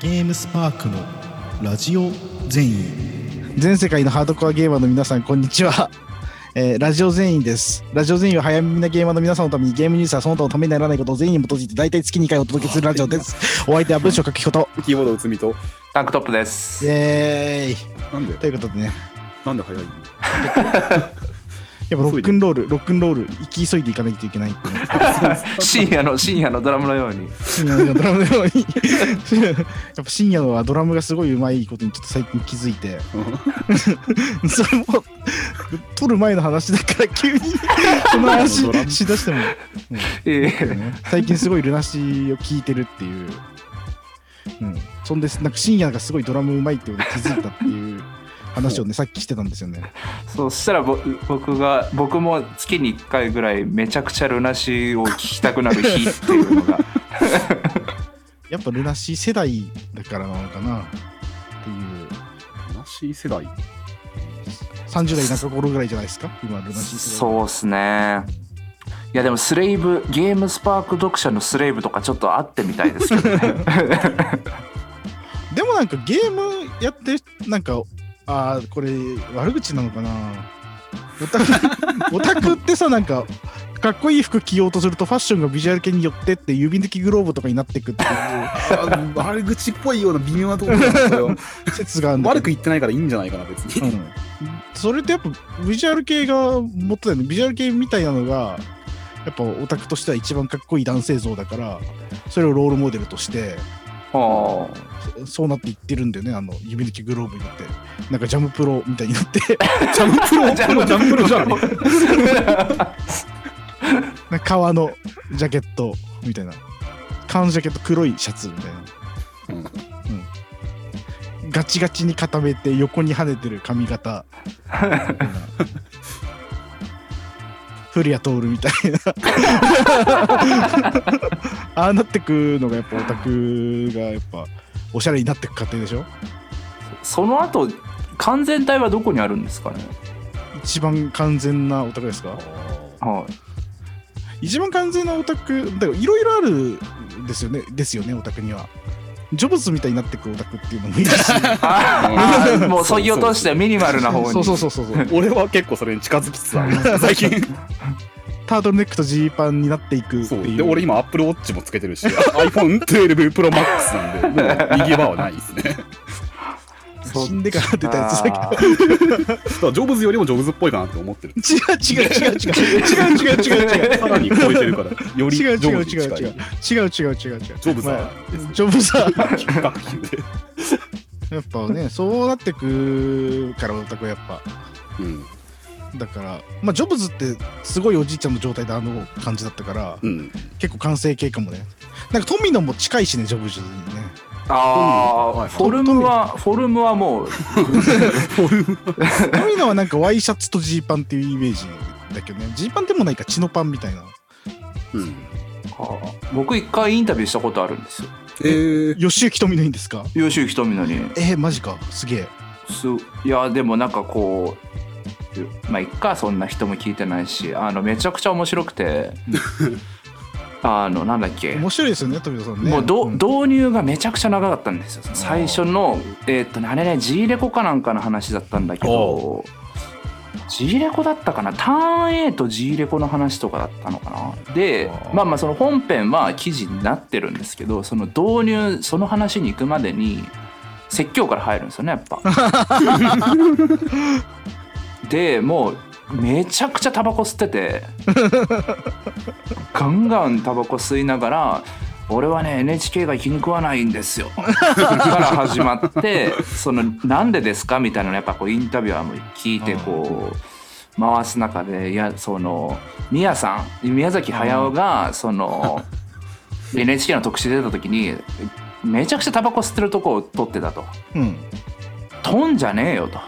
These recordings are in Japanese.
ゲームスパークのラジオ全員全世界のハードコアゲーマーの皆さん、こんにちは。えーラジオ全員です。ラジオ全員は早めなゲーマーの皆さんのためにゲームニュースやその他のためにならないことを全員に基づいて大体月2回お届けするラジオです。お相手は文章書きこと。キーボードうつみと。タンクトップです。イエーイなんで？ということでね、なんで早い やっぱロックンロール、ロックンロール、行き急いでいかないといけない。深夜の深夜のドラムのように。深夜のドラムのように。やっぱ深夜のはドラムがすごいうまいことにちょっと最近気づいて、それも、撮る前の話だから急にその話しだしても。え最近すごいルナシーを聴いてるっていう、うん、そんでなんか深夜がすごいドラムうまいってことで気づいたっていう話をねさっきしてたんですよね。そしたらぼ僕が僕も月に1回ぐらいめちゃくちゃルナシーを聞きたくなる日っていうのが。やっぱルナシー世代だからなのかな。っていう。なし世代？30代中頃ぐらいじゃないですか？今ルナシー世代。そうっすね。いやでもスレイブゲームスパーク読者のスレイブとかちょっと会ってみたいですけどね。でもなんかゲームやってなんかあーこれ悪口なのかな？オタク オタクってさなんかかっこいい服着ようとするとファッションがビジュアル系によってって指抜きグローブとかになってくっていう。あ 悪口っぽいような微妙なところな んだけど。説が悪く言ってないからいいんじゃないかな別に、うん、それってやっぱビジュアル系が持ってたよね。ビジュアル系みたいなのがやっぱオタクとしては一番かっこいい男性像だからそれをロールモデルとしてはそそうなっていってるんだよねあの指抜きグローブになって。なんかジャムプロみたいになって。ジャムプロ？ジャムジャムプロじゃん。か革のジャケットみたいな。缶ジャケット黒いシャツみたいな。うん。ガチガチに固めて横に跳ねてる髪型。みたいな古谷徹みたいな。ああなってくのがやっぱオタクがやっぱおしゃれになってく過程でしょ？その後完全体はどこにあるんですかね？一番完全なオタクですか？はい。一番完全なオタクだからいろいろあるんですよねですよねオタクにはジョブズみたいになってくオタクっていうのもいるし。もうそぎ落としてミニマルな方に。そうそうそうそう。そう俺は結構それに近づきつつあります最近。タートルネックとジーパンになっていくっていう。で俺今 Apple Watch もつけてるし iPhone12 Pro Max なんでもう右側はないですね死んでから出たやつだあけど。だからジョブズよりもジョブズっぽいかなって思ってる。違う違う違う違う違う違う。違う違う さらに超えてるから。よりジ違う違うョブズ違うに近い違う。違う違う違う違うジョブザまあー。ですねジョブザー。比較級でやっぱねそうなってくからオタクはやっぱ。うんだからまあジョブズってすごいおじいちゃんの状態であの感じだったからうん。結構完成形かもね。なんかトミノも近いしねジョブズにね。あはい。ーフォルムはフォルムはもう。トミノはなんかワイシャツとジーパンっていうイメージだけどね。ジーパンでもないかチノパンみたいな。うん。あー。僕一回インタビューしたことあるんですよ。えー。吉行トミノいいんですか？吉行瞳のに。えー、マジか。すげえ。すいやでもなんかこうまあいっかそんな人も聞いてないしあのめちゃくちゃ面白くて。あのなんだっけ。面白いですよねトミノさんね。もうど、ん。導入がめちゃくちゃ長かったんですよ。最初のえーっとねあれね G レコかなんかの話だったんだけど G レコだったかな？ターン A と G レコの話とかだったのかな？でまあまあその本編は記事になってるんですけどその導入その話に行くまでに説教から入るんですよねやっぱ。でもうめちゃくちゃタバコ吸ってて ガンガンタバコ吸いながら「俺はね NHK が気に食わないんですよ」から始まってその「なんでですか?」みたいなのやっぱこうインタビュアーも聞いてこう回す中でいやその宮さん宮崎駿がその NHK の特集出た時にめちゃくちゃタバコ吸ってるとこを撮ってたと。うんとんじゃねえよと。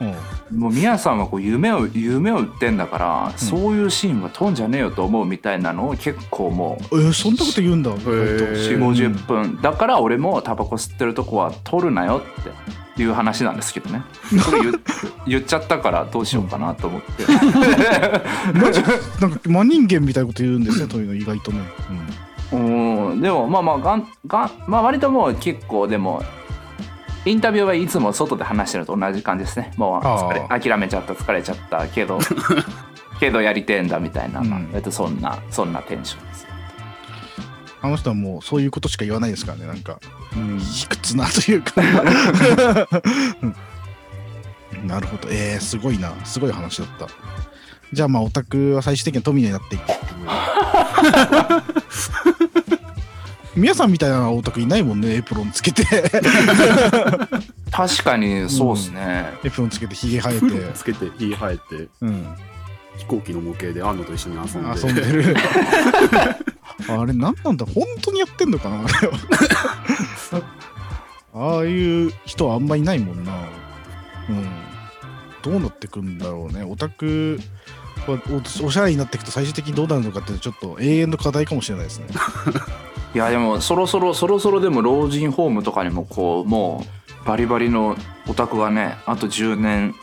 うん。もう宮さんはこう夢を夢を売ってんだから、そういうシーンはとんじゃねえよと思うみたいなのを結構もうえー、そんなこと言うんだ、意外とー4 5 0分。だから俺もタバコ吸ってるとこは取るなよっていう話なんですけどね。それ言言っちゃったからどうしようかなと思って。マジ？なんか真人間みたいなこと言うんですね、トミノ意外とね。うん。でもまあまあがんがんまあ割ともう結構でもインタビューはいつも外で話してるのと同じ感じですね。もう疲れあ諦めちゃった疲れちゃったけど けどやりてえんだみたいな、まあうんそんなそんなテンションです。あの人はもうそういうことしか言わないですからねなんか。うん。卑屈なというか。うん。なるほど。えー、すごいな。すごい話だった。じゃあまあオタクは最終的には富になっていくっていう 皆さんみたいなオタクいないもんねエプロンつけて。確かにそうですね、エプロンつけてひげ生えて。つけて火生えて。うん。飛行機の模型で安野と一緒に遊んで。遊んでる。あれ何なんだ？本当にやってんのかなあれ。は ああいう人はあんまいないもんな。うん。どうなってくんだろうね。オタクはおおしゃれになっていくと最終的にどうなるのかっていうのはちょっと永遠の課題かもしれないですね いやでもそろそろそろそろでも老人ホームとかにもこうもうバリバリのオタクがねあと10年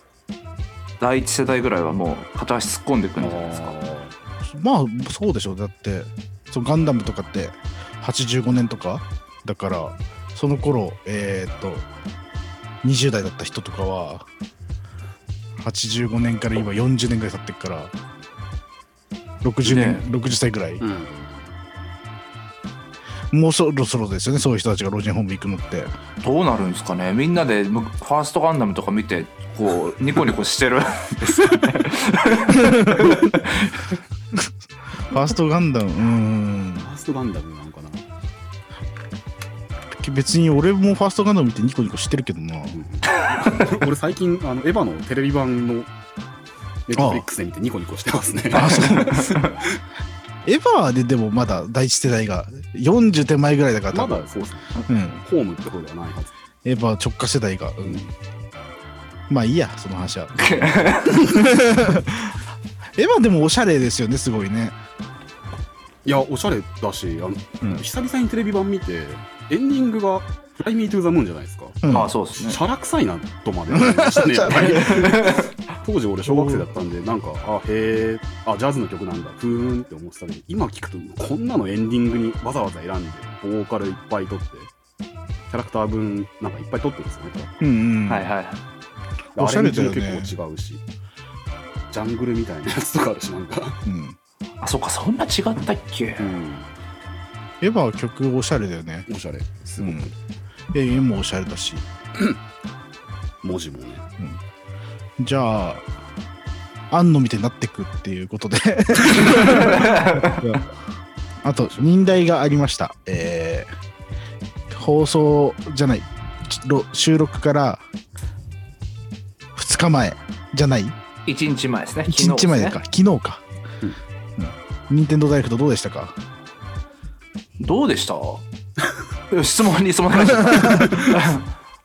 第一世代ぐらいはもう片足突っ込んでくるんじゃないですか。まあそうでしょう。だってそのガンダムとかって85年とかだからその頃えーっと20代だった人とかは85年から今40年ぐらい経ってるから60年、ね60歳ぐらい、うんもうそろそろですよねそういう人たちが老人ホーム行くのって。どうなるんですかね。みんなでむファーストガンダムとか見てこう ニコニコしてる。んですかね。ファーストガンダムうーん。ファーストガンダムなのかな、別に俺もファーストガンダム見てニコニコしてるけどな。うん。俺最近あのエヴァのテレビ版のネットフリックスで見てニコニコしてますね。あそう エヴァででもまだ第一世代が40手前ぐらいだから多分、まだそうですね。うん、ホームってことではないはず。エヴァ直下世代が、うん。まあいいやその話は。エヴァでもおしゃれですよねすごいね、いやおしゃれだしあのうん。久々にテレビ版見てエンディングが「フライミートゥーザムーンじゃないですか。うん。あそうですね。シャラ臭いなとまで。思いましたねやっぱり。当時俺小学生だったんでなんかあへえあジャズの曲なんだ。ふーんって思ってたけど今聞くとこんなのエンディングにわざわざ選んでボーカルいっぱい取ってキャラクター分なんかいっぱい取ってるんですよね。うんうん。はいはいおしゃれだよね。アレンジも結構違うしジャングルみたいなやつとかあるしなんか、うん。あそっかそんな違ったっけ？うん、エヴァは曲おしゃれだよね。おしゃれ。すごく、絵絵もおしゃれだし。文字もね。じゃあ安野みたいになってくっていうことで。あと忍耐がありました。えー放送じゃない。ろ収録から2日前じゃない？1日前ですね。1日前昨か。日ですね。昨日か。うん。任天堂ダイレクトどうでしたか？どうでした？質問に質問がちゃった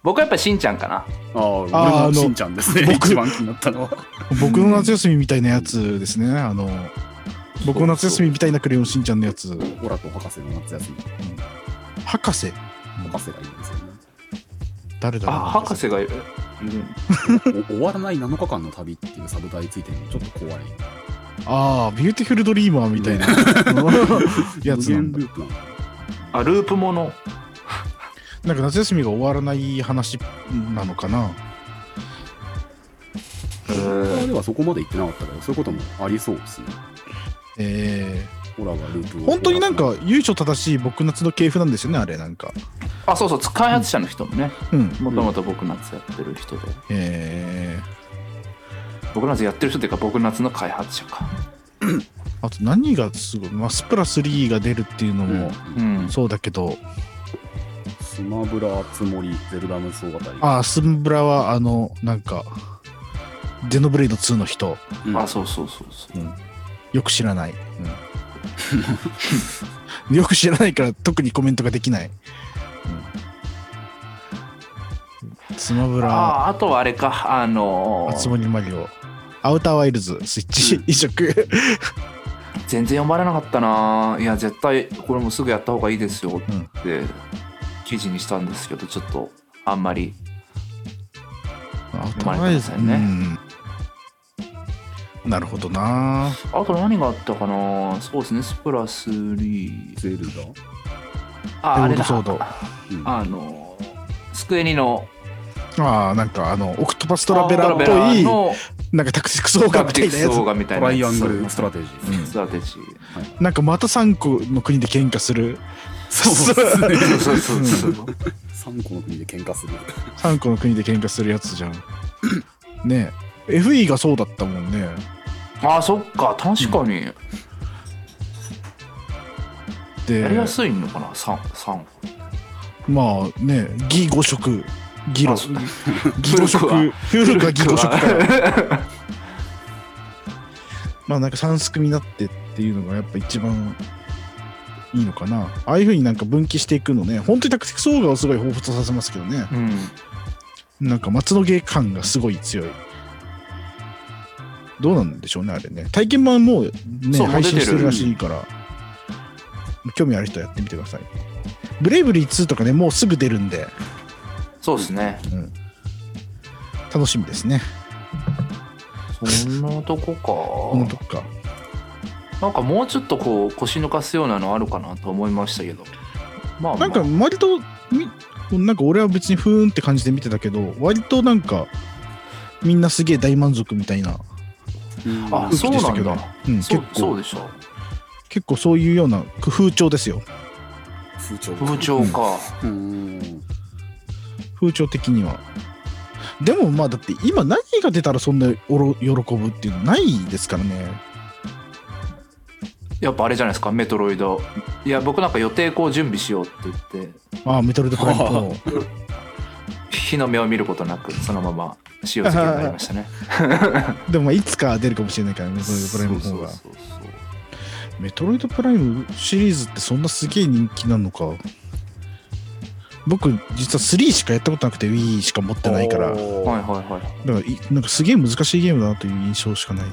僕はやっぱしんちゃんかな。ああしんちゃんですね。僕一番気になったのは。僕の夏休みみたいなやつですね。あの僕の夏休みみたいなクレヨンしんちゃんのやつ。オラと博士の夏休み。博士？博士がいるんですよね。誰だろう？あ博士がいる。終わらない7日間の旅っていうサブタイついてるの。ちょっと怖い。ああビューティフルドリーマーみたいな。やつなんだ。無限ループ。なのあループものなんか夏休みが終わらない話なのかな。えー。ではそこまで行ってなかったからそういうこともありそうですね。えオラがループ本当になんか由緒正しい僕夏の系譜なんですよねあれなんか。あそうそう開発者の人もね。うん。もともと僕夏やってる人で。え僕夏やってる人っていうか僕夏の開発者か。ー、あと何がすごい、まあ、スプラ3が出るっていうのもうん。そうだけど、スマブラつもりゼルダ無双語ああスンブラはあのなんかデノブレイド2の人。うん。あそうそうそうそう。よく知らない、うん。よく知らないから特にコメントができない、うん。スマブラ。ああとはあれか。あのーあつ森マリオアウターワイルズスイッチ。移植。全然読まれなかったないや絶対これもすぐやった方がいいですようん。って記事にしたんですけどちょっとあんまり生まれてませんね。うん。なるほどな。あと何があったかな？そうですね。スプラ3ゼルダ？ああれだ。ソード。あのスクエニのああなんかあのオクトパストラベラーっぽいなんかタクティクスオーガみたいなやつ。なトライアングルストラテジー。ストラテジー。なんかまた3個の国で喧嘩するそうですね。そうそうそうそう3個の国で喧嘩する。3個の国で喧嘩するやつじゃん。ねえ。FE がそうだったもんね。あそっか。確かに。でやりやすいのかな？三三。まあね義5色。義ロ義5色。古義5色か まあなんか3すくみになってっていうのがやっぱ一番いいのかな？ああいうふうになんか分岐していくのね。本当にタクティクスオーガをすごい彷彿とさせますけどね。うん。なんか松の芸感がすごい強い。どうなんでしょうねあれね。体験版もうねそう配信もう出てる。してるらしいから。興味ある人はやってみてください。ブレイブリー2とかねもうすぐ出るんで。そうですね。楽しみですね。そんなとこか。このとこかなんかもうちょっとこう腰抜かすようなのあるかなと思いましたけど。まあ、まあ、なんか割とみなんか俺は別にふーんって感じで見てたけど割となんかみんなすげえ大満足みたいな、あ空気でしたけど。そうなんだ。うん、そう結構。そうでしょ結構そういうような風潮ですよ。風潮。風潮か、うん。風潮的には。でもまあだって今何が出たらそんなおろ喜ぶっていうのないですからねやっぱあれじゃないですか？メトロイド。いや僕なんか予定こう準備しようって言って。ああメトロイドプライムと日の目を見ることなくそのまま使用できるようになりましたね。でもまあいつか出るかもしれないからメトロイドプライムの方が。メトロイドプライムシリーズってそんなすげえ人気なのか。僕実は3しかやったことなくて Wii しか持ってないから。はいはいはい。らいなんかすげえ難しいゲームだなという印象しかない。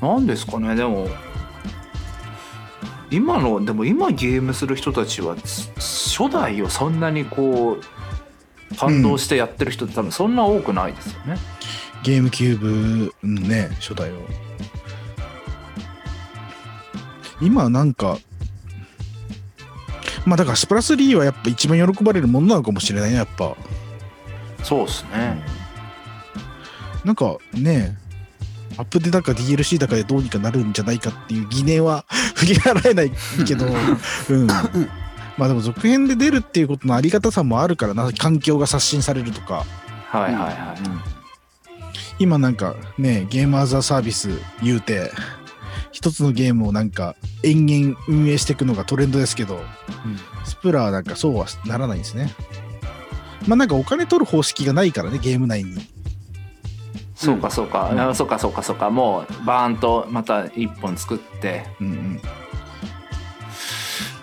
なんですかね？でも今のでも今ゲームする人たちはつ初代をそんなにこう感動してやってる人って多分そんな多くないですよね、ゲームキューブのね初代を。今なんかまあだからスプラス3はやっぱ一番喜ばれるものなのかもしれないねやっぱ。そうですね。なんかねアップデだか DLC だかでどうにかなるんじゃないかっていう疑念は振り払えないけどうん。まあでも続編で出るっていうことのありがたさもあるからな環境が刷新されるとか。はいはいはい、今なんかねゲームアザーサービス言うて一つのゲームをなんか延々運営していくのがトレンドですけどスプラはなんかそうはならないんですね。まあなんかお金取る方式がないからねゲーム内にそうかそうか、うん。あそうかそうかそうか。もうバーンとまた一本作って。うんうん。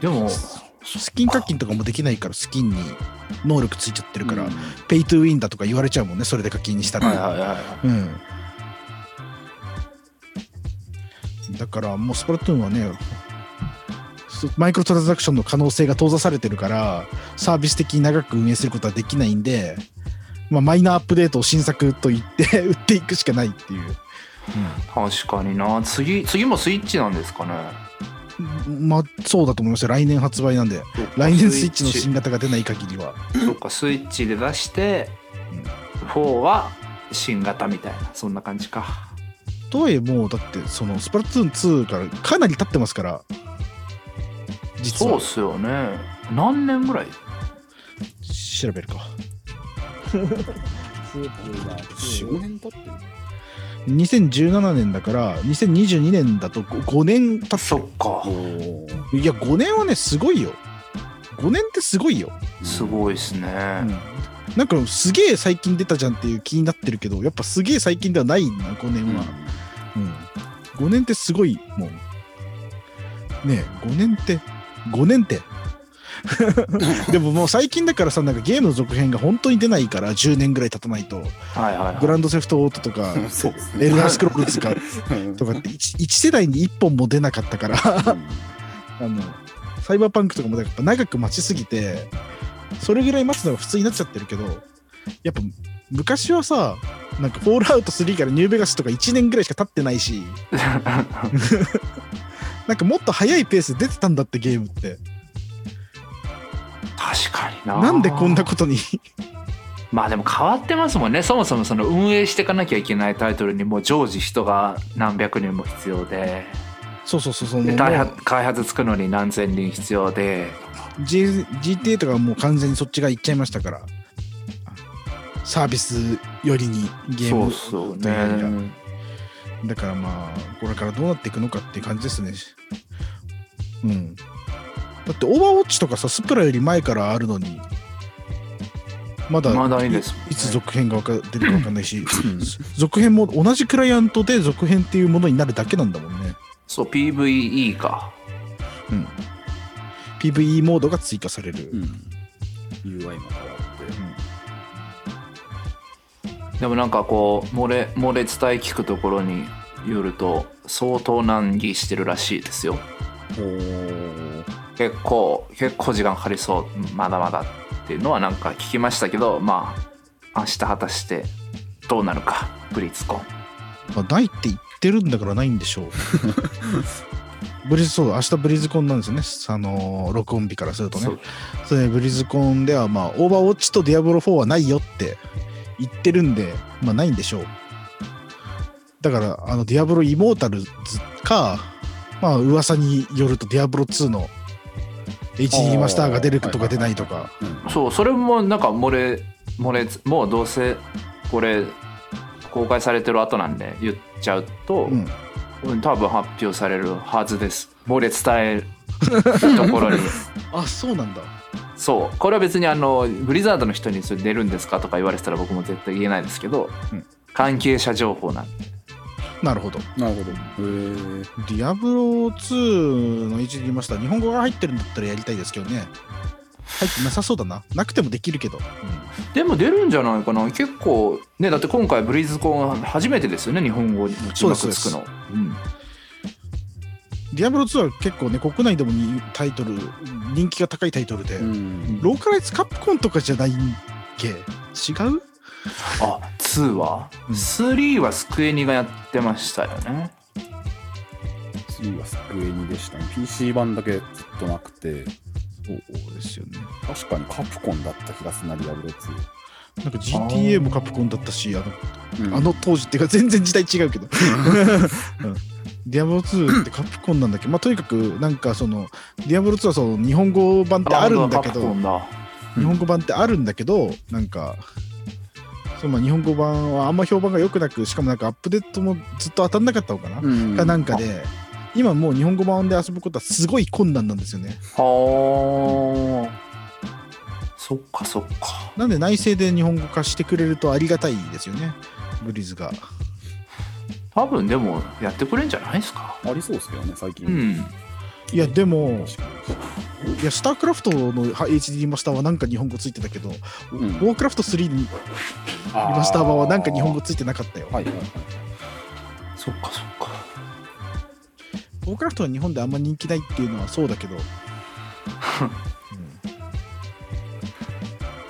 でもスキン課金とかもできないからスキンに能力ついちゃってるから、うん。ペイトゥーウィンだとか言われちゃうもんねそれで課金にしたら、はいはいはいうん。だからもうスプラトゥーンはねそマイクロトランザクションの可能性が閉ざされてるからサービス的に長く運営することはできないんで、まあ、マイナーアップデートを新作と言って 売っていくしかないっていう、確かにな。次次もスイッチなんですかね？うん。まあそうだと思いますよ。来年発売なんで。来年スイッチの新型が出ない限りは。そっかスイッチで出して、4は新型みたいな。そんな感じか。とはいえもうだってそのスプラトゥーン2からかなり経ってますから。実は。そうっすよね。何年ぐらい？調べるか45年経ってる2017年だから2022年だと 5, 年経そっか。いや5年はねすごいよ。5年ってすごいよ、すごいっすね、なんかすげえ最近出たじゃんっていう気になってるけどやっぱすげえ最近ではないな5年は、うん。5年ってすごいもうねえ5年って5年って でももう最近だからさなんかゲームの続編が本当に出ないから10年ぐらい経たないと。はいはいはい。グランドセフトオートとか エルダースクロールズとかうん。とかって 1, 世代に1本も出なかったから。あのサイバーパンクとかもやっぱ長く待ちすぎてそれぐらい待つのが普通になっちゃってるけどやっぱ昔はさなんか、フォールアウト3からニューベガスとか1年ぐらいしか経ってないし、なんかもっと早いペースで出てたんだってゲームって。確かにななんでこんなことに？まあでも変わってますもんねそもそもその運営していかなきゃいけないタイトルにもう常時人が何百人も必要でそうそうそうそう。開発開発作るのに何千人必要で G GTA とかはもう完全にそっちが行っちゃいましたから。サービスよりにゲームそうそうねだからまあ、これからどうなっていくのかっていう感じですね。うん。だって、オーバーウォッチとかさ、スプラより前からあるのに、まだ、まだいいですいつ続編がわか出るかわかんないし、続編も同じクライアントで続編っていうものになるだけなんだもんね。そう PVE かうん。PVE モードが追加される。うん。UI も変わって。でもなんかこう漏れ漏れ伝え聞くところによると相当難儀してるらしいですよ結構結構時間かかりそうまだまだっていうのはなんか聞きましたけどまあ明日果たしてどうなるかブリッツコンまあ、ないって言ってるんだからないんでしょう。ブリズそう明日ブリズコンなんですよね、あのー録音日からするとね。それでブリズコンでは、まあ、オーバーウォッチとディアブロ4はないよって言ってるんで、まあ、ないんでしょう。だから、あの、ディアブロイモータルズか、まあ、噂によるとディアブロ2の HD リマスターが出るとか出ないとか。うんそうそれもなんか漏れ漏れもうどうせこれ公開されてる後なんで言っちゃうと、うん。うん多分発表されるはずです漏れ伝えるところに あ、そうなんだ。そうこれは別にあのブリザードの人にそれ出るんですかとか言われてたら僕も絶対言えないですけど、うん関係者情報なんでなるほど。なるほど。ディアブロ2の HD リマスター、日本語が入ってるんだったらやりたいですけどね。入ってなさそうだな。なくてもできるけど。でも出るんじゃないかな結構ねだって今回ブリーズコン初めてですよね日本語に字幕つくのうんディアブロ2は結構ね、国内でもにタイトル、人気が高いタイトルで、うん。ローカライズカプコンとかじゃないんけ違う？あ2は、うん。3はスクエニがやってましたよね。3はスクエニでしたね。PC 版だけずっとなくて、そうですよね。確かにカプコンだった気がするな、ディアブロなんか GTA もカプコンだったし、あの2。うん。あの当時っていうか全然時代違うけど。うん。ディアブロ2ってカプコンなんだっけ？まあとにかくなんかそのディアブロ2はその日本語版ってあるんだけど。日本語版ってあるんだけどなんかそうまあ日本語版はあんま評判が良くなくしかもなんかアップデートもずっと当たんなかったのかな、うん。かなんかで今もう日本語版で遊ぶことはすごい困難なんですよね。はあ。そっかそっか。なんで内政で日本語化してくれるとありがたいですよね。ブリズが。多分でもやってくれんじゃないですか？ありそうですけどね、最近。うん。いやでもいやスタークラフトのは HD リマスターはなんか日本語ついてたけど、ん。ウォークラフト3にリマスター版はなんか日本語ついてなかったよ。はいはいはい。そっかそっか。ウォークラフトは日本であんま人気ないっていうのはそうだけど、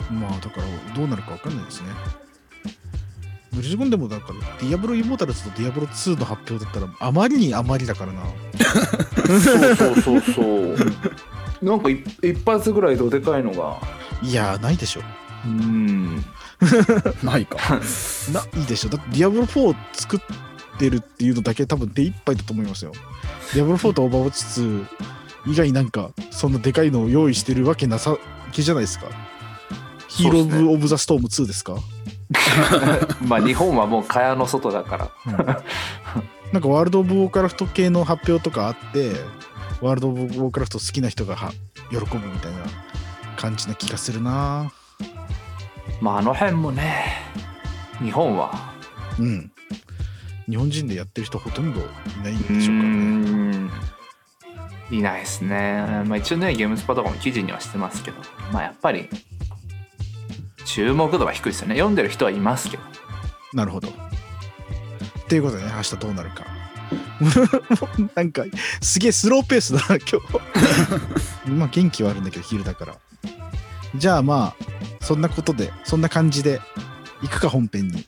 うん。まあだからどうなるかわかんないですねブリズコンでもだからディアブロイモータルズとディアブロ2の発表だったらあまりにあまりだからな。そうそうそうそう。なんか一一発ぐらいどでかいのが。いやーないでしょ。うん。ないか。ないいでしょ。だってディアブロ4作ってるっていうのだけ多分手一杯だと思いますよ。ディアブロ4とオーバーウォッチ2以外なんかそんなでかいのを用意してるわけなさげじゃないですか。ヒーロー・オブ・オブ・ザ・ストーム2ですか まあ日本はもう蚊帳の外だから。なんかワールド・オブ・ウォークラフト系の発表とかあってワールド・オブ・ウォークラフト好きな人がは喜ぶみたいな感じな気がするな。まああの辺もね日本は。うん。日本人でやってる人ほとんどいないんうでしょうからねん。いないですね。まあ一応ねゲームスパとかも記事にはしてますけど。まあやっぱり注目度は低いですよね読んでる人はいますけどなるほど。っていうことでね、明日どうなるか。なんか、すげえスローペースだな、今日。まあ、元気はあるんだけど、昼だから。じゃあまあ、そんなことで、そんな感じで、行くか、本編に。